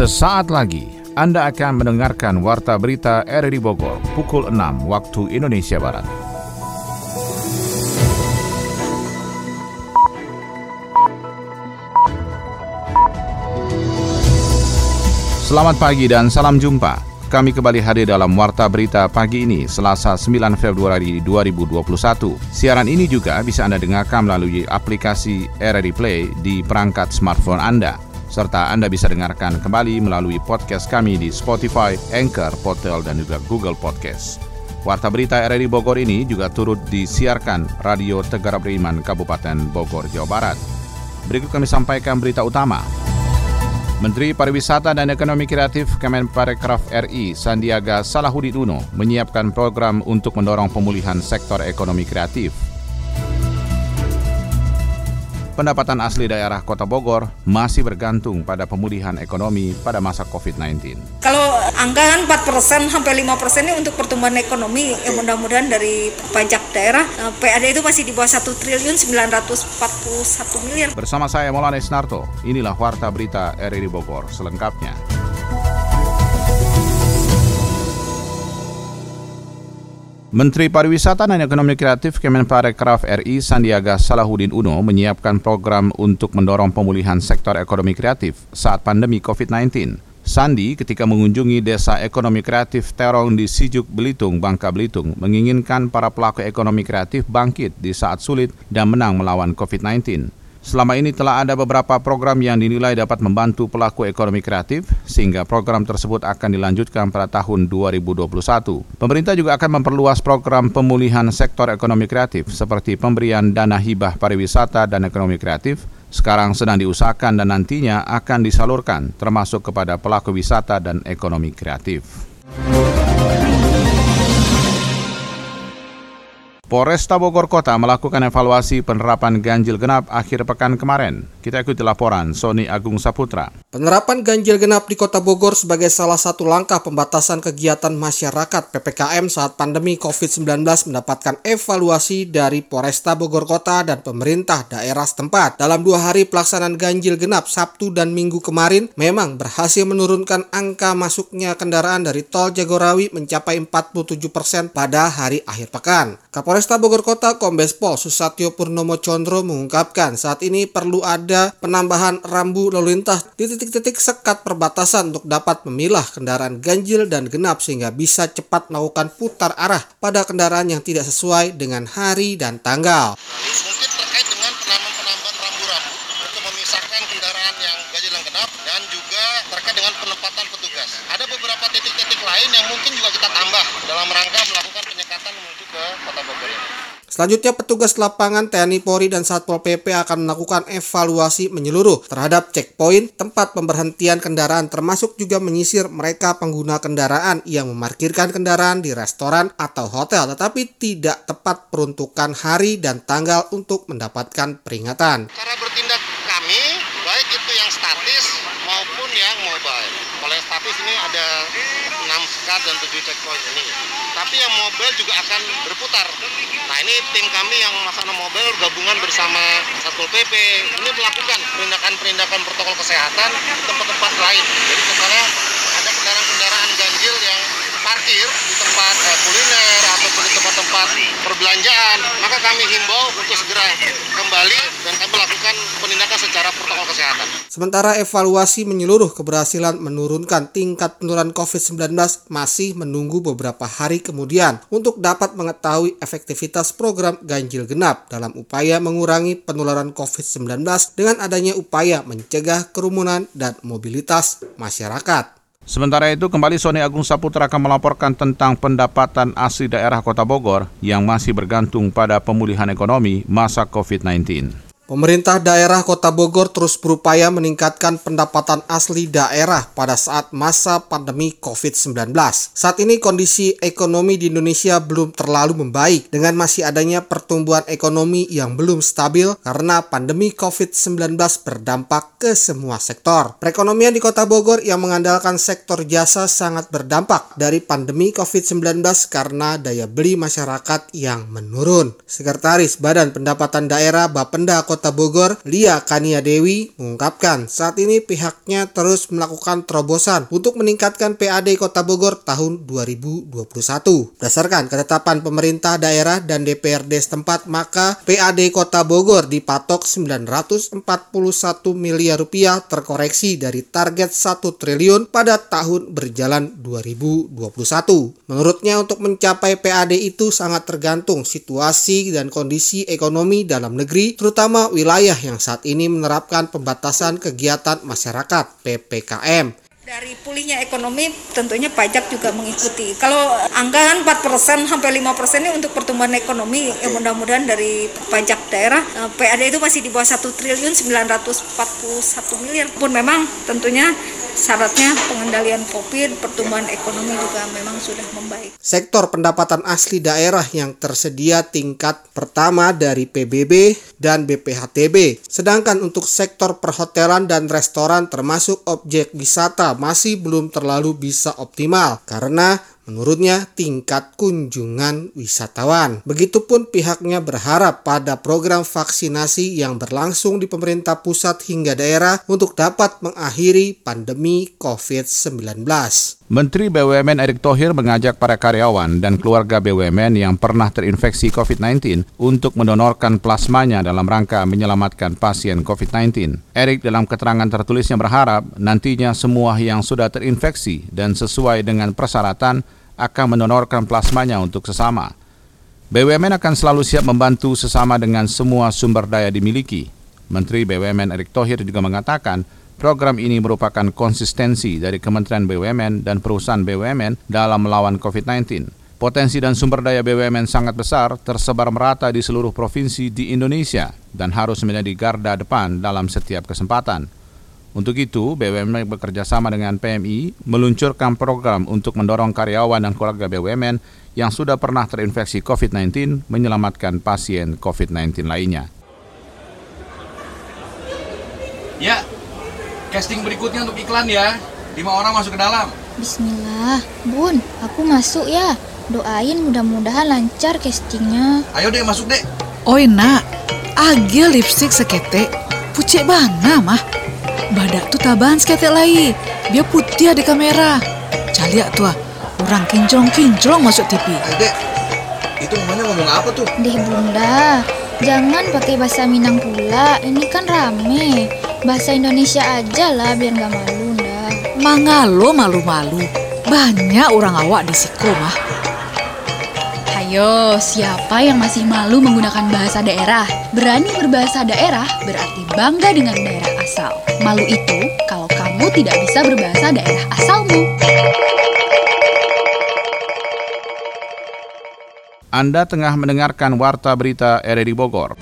Sesaat lagi Anda akan mendengarkan Warta Berita RRI Bogor pukul 6 waktu Indonesia Barat. Selamat pagi dan salam jumpa. Kami kembali hadir dalam Warta Berita pagi ini, Selasa 9 Februari 2021. Siaran ini juga bisa Anda dengarkan melalui aplikasi RRI Play di perangkat smartphone Anda. Serta Anda bisa dengarkan kembali melalui podcast kami di Spotify, Anchor, Portal, dan juga Google Podcast. Warta Berita RRI Bogor ini juga turut disiarkan Radio Tegara Beriman Kabupaten Bogor, Jawa Barat. Berikut kami sampaikan berita utama. Menteri Pariwisata dan Ekonomi Kreatif Kemenparekraf RI Sandiaga Salahuddin Uno menyiapkan program untuk mendorong pemulihan sektor ekonomi kreatif pendapatan asli daerah Kota Bogor masih bergantung pada pemulihan ekonomi pada masa COVID-19. Kalau angka kan 4% sampai 5% ini untuk pertumbuhan ekonomi, ya mudah-mudahan dari pajak daerah, eh, PAD itu masih di bawah 1 triliun 941 miliar. Bersama saya Maulana Isnarto, inilah Warta Berita RRI Bogor selengkapnya. Menteri Pariwisata dan Ekonomi Kreatif Kemenparekraf RI Sandiaga Salahuddin Uno menyiapkan program untuk mendorong pemulihan sektor ekonomi kreatif saat pandemi COVID-19. Sandi ketika mengunjungi desa ekonomi kreatif Terong di Sijuk Belitung, Bangka Belitung, menginginkan para pelaku ekonomi kreatif bangkit di saat sulit dan menang melawan COVID-19. Selama ini telah ada beberapa program yang dinilai dapat membantu pelaku ekonomi kreatif, sehingga program tersebut akan dilanjutkan pada tahun 2021. Pemerintah juga akan memperluas program pemulihan sektor ekonomi kreatif, seperti pemberian dana hibah pariwisata dan ekonomi kreatif, sekarang sedang diusahakan dan nantinya akan disalurkan, termasuk kepada pelaku wisata dan ekonomi kreatif. Polresta Bogor Kota melakukan evaluasi penerapan ganjil genap akhir pekan kemarin. Kita ikuti laporan Sony Agung Saputra. Penerapan ganjil genap di Kota Bogor sebagai salah satu langkah pembatasan kegiatan masyarakat PPKM saat pandemi COVID-19 mendapatkan evaluasi dari Polresta Bogor Kota dan pemerintah daerah setempat. Dalam dua hari pelaksanaan ganjil genap Sabtu dan Minggu kemarin memang berhasil menurunkan angka masuknya kendaraan dari tol Jagorawi mencapai 47 persen pada hari akhir pekan. Kapolres Polresta Bogor Kota Kombes Pol Susatyo Purnomo Condro mengungkapkan saat ini perlu ada penambahan rambu lalu lintas di titik-titik sekat perbatasan untuk dapat memilah kendaraan ganjil dan genap sehingga bisa cepat melakukan putar arah pada kendaraan yang tidak sesuai dengan hari dan tanggal. Mungkin terkait dengan penambahan-penambahan rambu-rambu untuk memisahkan kendaraan yang ganjil dan genap dan juga terkait dengan penempatan petugas. Ada beberapa titik-titik lain yang mungkin juga kita tambah dalam rangka melakukan penyekatan menuju ke Kota Bogor ini. Selanjutnya petugas lapangan TNI Polri dan Satpol PP akan melakukan evaluasi menyeluruh terhadap checkpoint tempat pemberhentian kendaraan termasuk juga menyisir mereka pengguna kendaraan yang memarkirkan kendaraan di restoran atau hotel tetapi tidak tepat peruntukan hari dan tanggal untuk mendapatkan peringatan bertindak kami baik itu yang statis maupun yang mobile. Kalau yang statis ini ada 6 sekat dan 7 checkpoint ini. Tapi yang mobile juga akan berputar. Nah ini tim kami yang melaksanakan mobile gabungan bersama Satpol PP ini melakukan perindakan-perindakan protokol kesehatan di tempat-tempat lain. Jadi misalnya ada kendaraan-kendaraan ganjil yang parkir di tempat eh, kuliner ataupun di tempat-tempat perbelanjaan, maka kami himbau untuk segera kembali dan kami melakukan penindakan secara protokol kesehatan. Sementara evaluasi menyeluruh keberhasilan menurunkan tingkat penurunan COVID-19 masih menunggu beberapa hari kemudian untuk dapat mengetahui efektivitas program ganjil genap dalam upaya mengurangi penularan COVID-19 dengan adanya upaya mencegah kerumunan dan mobilitas masyarakat. Sementara itu, kembali Sony Agung Saputra akan melaporkan tentang pendapatan asli daerah Kota Bogor yang masih bergantung pada pemulihan ekonomi masa COVID-19. Pemerintah daerah Kota Bogor terus berupaya meningkatkan pendapatan asli daerah pada saat masa pandemi COVID-19. Saat ini kondisi ekonomi di Indonesia belum terlalu membaik dengan masih adanya pertumbuhan ekonomi yang belum stabil karena pandemi COVID-19 berdampak ke semua sektor. Perekonomian di Kota Bogor yang mengandalkan sektor jasa sangat berdampak dari pandemi COVID-19 karena daya beli masyarakat yang menurun. Sekretaris Badan Pendapatan Daerah Bapenda Kota Kota Bogor, Lia Kania Dewi, mengungkapkan saat ini pihaknya terus melakukan terobosan untuk meningkatkan PAD Kota Bogor tahun 2021. Berdasarkan ketetapan pemerintah daerah dan DPRD setempat, maka PAD Kota Bogor dipatok 941 miliar rupiah terkoreksi dari target 1 triliun pada tahun berjalan 2021. Menurutnya untuk mencapai PAD itu sangat tergantung situasi dan kondisi ekonomi dalam negeri, terutama wilayah yang saat ini menerapkan pembatasan kegiatan masyarakat PPKM. Dari pulihnya ekonomi tentunya pajak juga mengikuti. Kalau anggaran 4% sampai 5% ini untuk pertumbuhan ekonomi, ya mudah-mudahan dari pajak daerah eh, PAD itu masih di bawah 1 triliun 941 miliar. Pun memang tentunya syaratnya pengendalian COVID, pertumbuhan ekonomi juga memang sudah membaik. Sektor pendapatan asli daerah yang tersedia tingkat pertama dari PBB dan BPHTB. Sedangkan untuk sektor perhotelan dan restoran termasuk objek wisata masih belum terlalu bisa optimal karena Menurutnya, tingkat kunjungan wisatawan. Begitupun pihaknya berharap pada program vaksinasi yang berlangsung di pemerintah pusat hingga daerah untuk dapat mengakhiri pandemi COVID-19. Menteri BUMN Erick Thohir mengajak para karyawan dan keluarga BUMN yang pernah terinfeksi COVID-19 untuk mendonorkan plasmanya dalam rangka menyelamatkan pasien COVID-19. Erick dalam keterangan tertulisnya berharap nantinya semua yang sudah terinfeksi dan sesuai dengan persyaratan akan mendonorkan plasmanya untuk sesama. BUMN akan selalu siap membantu sesama dengan semua sumber daya dimiliki. Menteri BUMN Erick Thohir juga mengatakan program ini merupakan konsistensi dari Kementerian BUMN dan perusahaan BUMN dalam melawan COVID-19. Potensi dan sumber daya BUMN sangat besar, tersebar merata di seluruh provinsi di Indonesia dan harus menjadi garda depan dalam setiap kesempatan. Untuk itu, BUMN bekerja sama dengan PMI meluncurkan program untuk mendorong karyawan dan keluarga BUMN yang sudah pernah terinfeksi COVID-19 menyelamatkan pasien COVID-19 lainnya. Ya, casting berikutnya untuk iklan ya. Lima orang masuk ke dalam. Bismillah, Bun, aku masuk ya. Doain mudah-mudahan lancar castingnya. Ayo deh masuk deh. Oi nak, agil lipstick sekete, pucek bana mah. Badak tu taban sekete lagi. Dia putih di kamera. Caliak tuh, orang kinclong-kinclong masuk TV. Dek, itu mamanya ngomong apa tuh? Deh bunda, jangan pakai bahasa Minang pula. Ini kan rame. Bahasa Indonesia aja lah biar nggak malu dah. Mangalo malu-malu. Banyak orang awak di Siko mah. Ayo, siapa yang masih malu menggunakan bahasa daerah? Berani berbahasa daerah berarti bangga dengan daerah asal. Malu itu kalau kamu tidak bisa berbahasa daerah asalmu. Anda tengah mendengarkan Warta Berita RRI Bogor.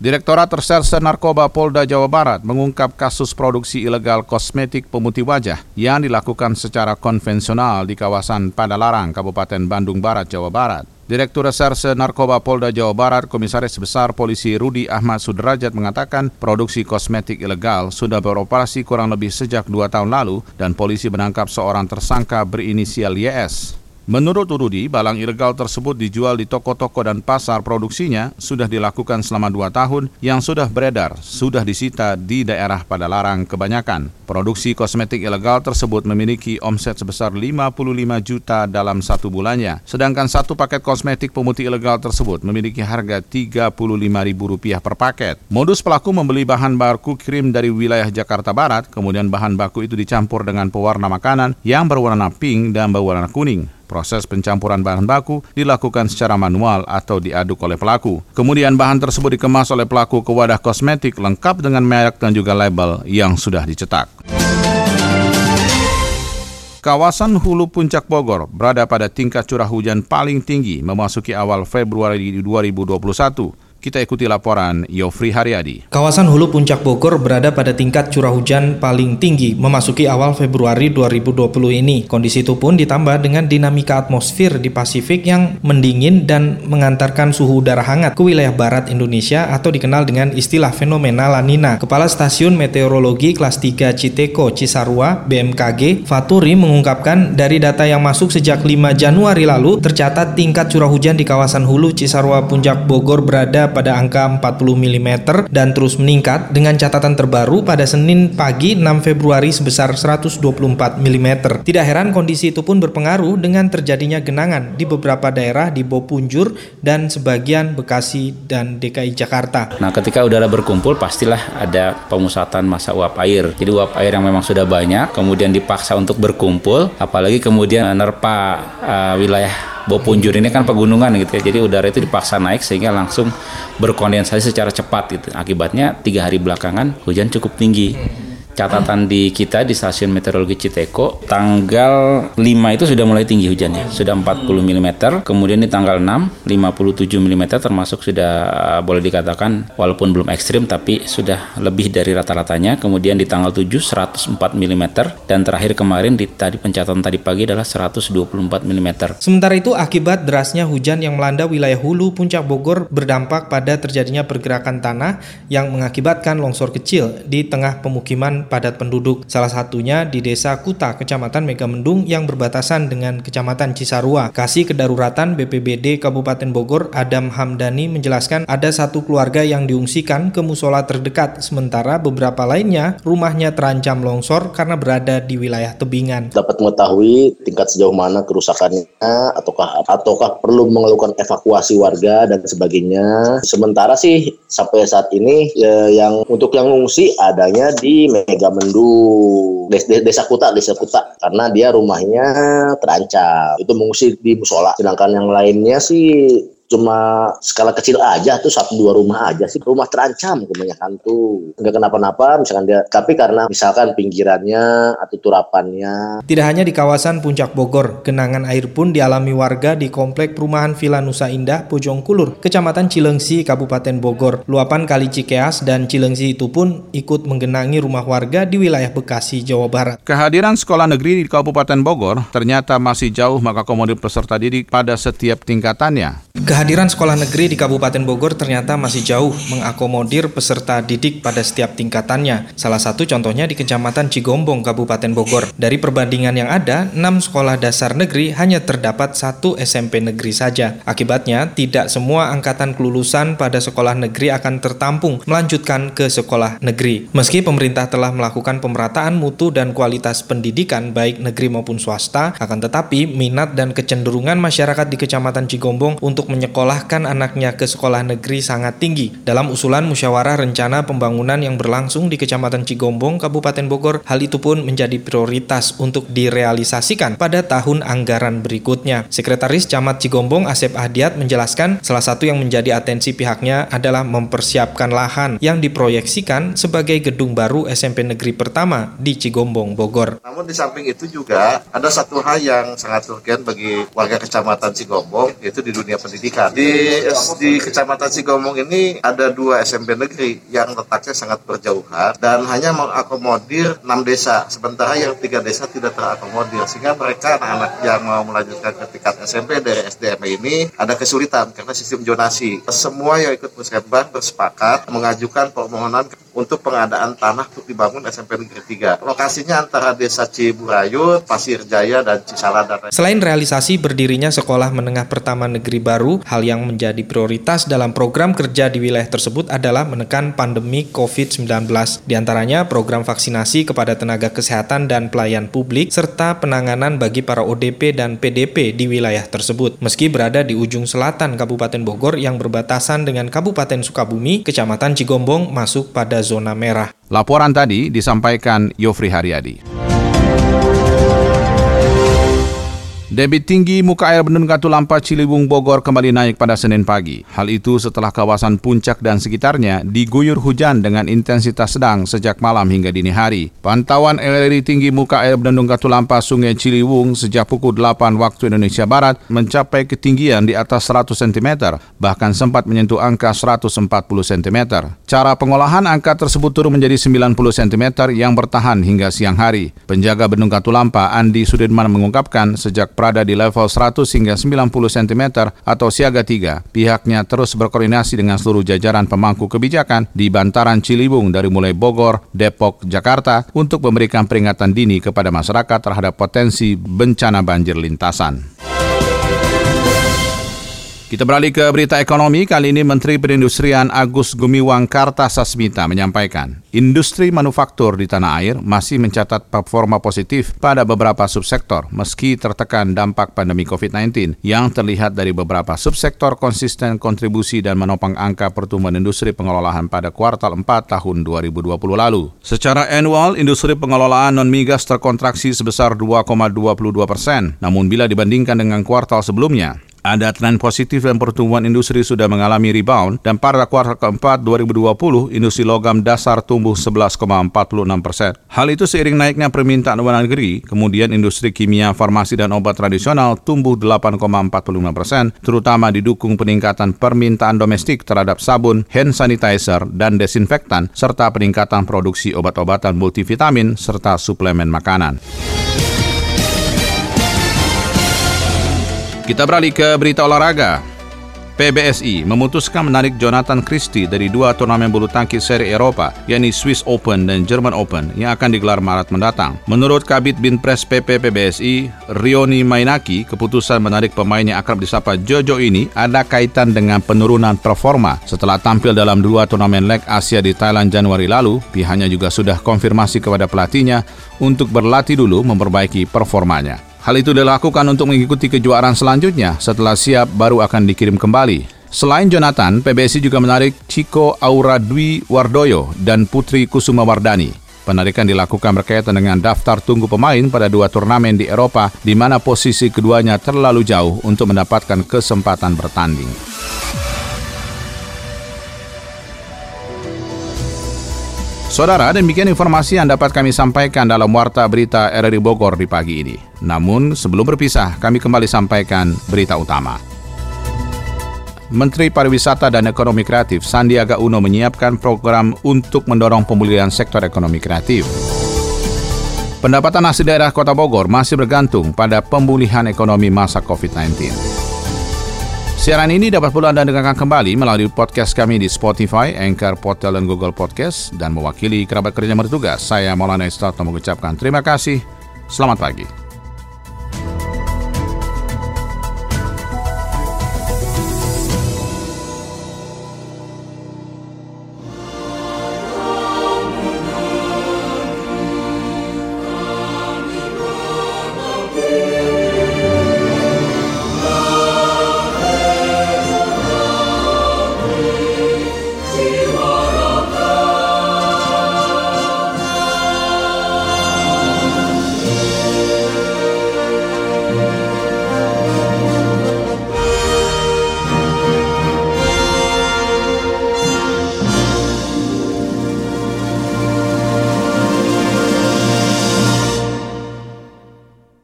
Direktorat Reserse Narkoba Polda Jawa Barat mengungkap kasus produksi ilegal kosmetik pemutih wajah yang dilakukan secara konvensional di kawasan Padalarang, Kabupaten Bandung Barat, Jawa Barat. Direktur Reserse Narkoba Polda Jawa Barat, Komisaris Besar Polisi Rudi Ahmad Sudrajat mengatakan produksi kosmetik ilegal sudah beroperasi kurang lebih sejak dua tahun lalu dan polisi menangkap seorang tersangka berinisial YS. Menurut Rudi, balang ilegal tersebut dijual di toko-toko dan pasar produksinya sudah dilakukan selama dua tahun yang sudah beredar, sudah disita di daerah pada larang kebanyakan. Produksi kosmetik ilegal tersebut memiliki omset sebesar 55 juta dalam satu bulannya, sedangkan satu paket kosmetik pemutih ilegal tersebut memiliki harga Rp35.000 per paket. Modus pelaku membeli bahan baku krim dari wilayah Jakarta Barat, kemudian bahan baku itu dicampur dengan pewarna makanan yang berwarna pink dan berwarna kuning. Proses pencampuran bahan baku dilakukan secara manual atau diaduk oleh pelaku. Kemudian bahan tersebut dikemas oleh pelaku ke wadah kosmetik lengkap dengan merek dan juga label yang sudah dicetak. Kawasan Hulu Puncak Bogor berada pada tingkat curah hujan paling tinggi memasuki awal Februari 2021 kita ikuti laporan Yofri Haryadi. Kawasan Hulu Puncak Bogor berada pada tingkat curah hujan paling tinggi memasuki awal Februari 2020 ini. Kondisi itu pun ditambah dengan dinamika atmosfer di Pasifik yang mendingin dan mengantarkan suhu udara hangat ke wilayah barat Indonesia atau dikenal dengan istilah fenomena La Nina. Kepala Stasiun Meteorologi kelas 3 Citeko Cisarua BMKG Faturi mengungkapkan dari data yang masuk sejak 5 Januari lalu tercatat tingkat curah hujan di kawasan Hulu Cisarua Puncak Bogor berada pada angka 40 mm dan terus meningkat dengan catatan terbaru pada Senin pagi 6 Februari sebesar 124 mm. Tidak heran kondisi itu pun berpengaruh dengan terjadinya genangan di beberapa daerah di Bopunjur dan sebagian Bekasi dan DKI Jakarta. Nah, ketika udara berkumpul pastilah ada pemusatan masa uap air. Jadi uap air yang memang sudah banyak kemudian dipaksa untuk berkumpul, apalagi kemudian menerpa uh, wilayah Bopunjur ini kan pegunungan gitu ya, jadi udara itu dipaksa naik sehingga langsung berkondensasi secara cepat gitu. Akibatnya tiga hari belakangan hujan cukup tinggi catatan di kita di stasiun meteorologi Citeko tanggal 5 itu sudah mulai tinggi hujannya. Sudah 40 mm kemudian di tanggal 6 57 mm termasuk sudah uh, boleh dikatakan walaupun belum ekstrim tapi sudah lebih dari rata-ratanya. Kemudian di tanggal 7 104 mm dan terakhir kemarin di tadi pencatatan tadi pagi adalah 124 mm sementara itu akibat derasnya hujan yang melanda wilayah hulu puncak Bogor berdampak pada terjadinya pergerakan tanah yang mengakibatkan longsor kecil di tengah pemukiman padat penduduk, salah satunya di Desa Kuta, Kecamatan Megamendung yang berbatasan dengan Kecamatan Cisarua. Kasih Kedaruratan BPBD Kabupaten Bogor, Adam Hamdani menjelaskan ada satu keluarga yang diungsikan ke musola terdekat, sementara beberapa lainnya rumahnya terancam longsor karena berada di wilayah tebingan. Dapat mengetahui tingkat sejauh mana kerusakannya, ataukah ataukah perlu mengeluhkan evakuasi warga dan sebagainya. Sementara sih sampai saat ini ya, yang untuk yang mengungsi adanya di Megamendung, Desa, Desa Kuta, Desa Kuta, karena dia rumahnya terancam. Itu mengungsi di musola. Sedangkan yang lainnya sih cuma skala kecil aja tuh satu dua rumah aja sih. Rumah terancam kebanyakan tuh. Nggak kenapa-napa misalkan dia tapi karena misalkan pinggirannya atau turapannya. Tidak hanya di kawasan puncak Bogor genangan air pun dialami warga di komplek perumahan Villa Nusa Indah Kulur kecamatan Cilengsi Kabupaten Bogor. Luapan kali Cikeas dan Cilengsi itu pun ikut menggenangi rumah warga di wilayah Bekasi Jawa Barat. Kehadiran sekolah negeri di Kabupaten Bogor ternyata masih jauh mengakomodir peserta didik pada setiap tingkatannya Kehadiran sekolah negeri di Kabupaten Bogor ternyata masih jauh mengakomodir peserta didik pada setiap tingkatannya. Salah satu contohnya di Kecamatan Cigombong, Kabupaten Bogor. Dari perbandingan yang ada, 6 sekolah dasar negeri hanya terdapat satu SMP negeri saja. Akibatnya, tidak semua angkatan kelulusan pada sekolah negeri akan tertampung melanjutkan ke sekolah negeri. Meski pemerintah telah melakukan pemerataan mutu dan kualitas pendidikan baik negeri maupun swasta, akan tetapi minat dan kecenderungan masyarakat di Kecamatan Cigombong untuk menyekolahkan menyekolahkan anaknya ke sekolah negeri sangat tinggi. Dalam usulan musyawarah rencana pembangunan yang berlangsung di Kecamatan Cigombong, Kabupaten Bogor, hal itu pun menjadi prioritas untuk direalisasikan pada tahun anggaran berikutnya. Sekretaris Camat Cigombong Asep Ahdiat menjelaskan salah satu yang menjadi atensi pihaknya adalah mempersiapkan lahan yang diproyeksikan sebagai gedung baru SMP negeri pertama di Cigombong, Bogor. Namun di samping itu juga ada satu hal yang sangat urgen bagi warga Kecamatan Cigombong yaitu di dunia pendidikan Di di Kecamatan Sigomong ini ada dua SMP negeri yang letaknya sangat berjauhan dan hanya mengakomodir enam desa, sementara yang tiga desa tidak terakomodir sehingga mereka anak-anak yang mau melanjutkan ke tingkat SMP dari SDM ini ada kesulitan karena sistem zonasi. Semua yang ikut musyawarah bersepakat mengajukan permohonan untuk pengadaan tanah untuk dibangun SMP Negeri 3. Lokasinya antara Desa Ciburayut, Pasir Jaya, dan Cisalada. Selain realisasi berdirinya sekolah menengah pertama negeri baru, hal yang menjadi prioritas dalam program kerja di wilayah tersebut adalah menekan pandemi COVID-19. Di antaranya program vaksinasi kepada tenaga kesehatan dan pelayan publik, serta penanganan bagi para ODP dan PDP di wilayah tersebut. Meski berada di ujung selatan Kabupaten Bogor yang berbatasan dengan Kabupaten Sukabumi, Kecamatan Cigombong masuk pada zona merah. Laporan tadi disampaikan Yofri Haryadi. Debit tinggi muka air Bendung Katulampa Ciliwung Bogor kembali naik pada Senin pagi. Hal itu setelah kawasan puncak dan sekitarnya diguyur hujan dengan intensitas sedang sejak malam hingga dini hari. Pantauan LRI tinggi muka air Bendung Katulampa Sungai Ciliwung sejak pukul 8 waktu Indonesia Barat mencapai ketinggian di atas 100 cm, bahkan sempat menyentuh angka 140 cm. Cara pengolahan angka tersebut turun menjadi 90 cm yang bertahan hingga siang hari. Penjaga Bendung Katulampa Andi Sudirman mengungkapkan sejak berada di level 100 hingga 90 cm atau siaga 3. Pihaknya terus berkoordinasi dengan seluruh jajaran pemangku kebijakan di bantaran Ciliwung dari mulai Bogor, Depok, Jakarta untuk memberikan peringatan dini kepada masyarakat terhadap potensi bencana banjir lintasan. Kita beralih ke berita ekonomi. Kali ini Menteri Perindustrian Agus Gumiwang Kartasasmita menyampaikan, industri manufaktur di tanah air masih mencatat performa positif pada beberapa subsektor meski tertekan dampak pandemi COVID-19 yang terlihat dari beberapa subsektor konsisten kontribusi dan menopang angka pertumbuhan industri pengelolaan pada kuartal 4 tahun 2020 lalu. Secara annual, industri pengelolaan non-migas terkontraksi sebesar 2,22 persen. Namun bila dibandingkan dengan kuartal sebelumnya, ada tren positif dan pertumbuhan industri sudah mengalami rebound dan pada kuartal keempat 2020 industri logam dasar tumbuh 11,46 persen. Hal itu seiring naiknya permintaan luar negeri, kemudian industri kimia, farmasi dan obat tradisional tumbuh 8,45 persen, terutama didukung peningkatan permintaan domestik terhadap sabun, hand sanitizer, dan desinfektan, serta peningkatan produksi obat-obatan multivitamin serta suplemen makanan. Kita beralih ke berita olahraga. PBSI memutuskan menarik Jonathan Christie dari dua turnamen bulu tangkis seri Eropa, yakni Swiss Open dan German Open, yang akan digelar Maret mendatang. Menurut Kabit Binpres PP PBSI, Rioni Mainaki, keputusan menarik pemain yang akrab disapa Jojo ini ada kaitan dengan penurunan performa. Setelah tampil dalam dua turnamen leg Asia di Thailand Januari lalu, pihaknya juga sudah konfirmasi kepada pelatihnya untuk berlatih dulu memperbaiki performanya. Hal itu dilakukan untuk mengikuti kejuaraan selanjutnya setelah siap baru akan dikirim kembali. Selain Jonathan, PBSI juga menarik Chico Aura Dwi Wardoyo dan Putri Kusuma Wardani. Penarikan dilakukan berkaitan dengan daftar tunggu pemain pada dua turnamen di Eropa di mana posisi keduanya terlalu jauh untuk mendapatkan kesempatan bertanding. Saudara, demikian informasi yang dapat kami sampaikan dalam Warta Berita RRI Bogor di pagi ini. Namun, sebelum berpisah, kami kembali sampaikan berita utama. Menteri Pariwisata dan Ekonomi Kreatif Sandiaga Uno menyiapkan program untuk mendorong pemulihan sektor ekonomi kreatif. Pendapatan asli daerah Kota Bogor masih bergantung pada pemulihan ekonomi masa COVID-19. Siaran ini dapat pula Anda dengarkan kembali melalui podcast kami di Spotify, Anchor, Portal, dan Google Podcast. Dan mewakili kerabat kerja bertugas, saya Maulana Istato mengucapkan terima kasih. Selamat pagi.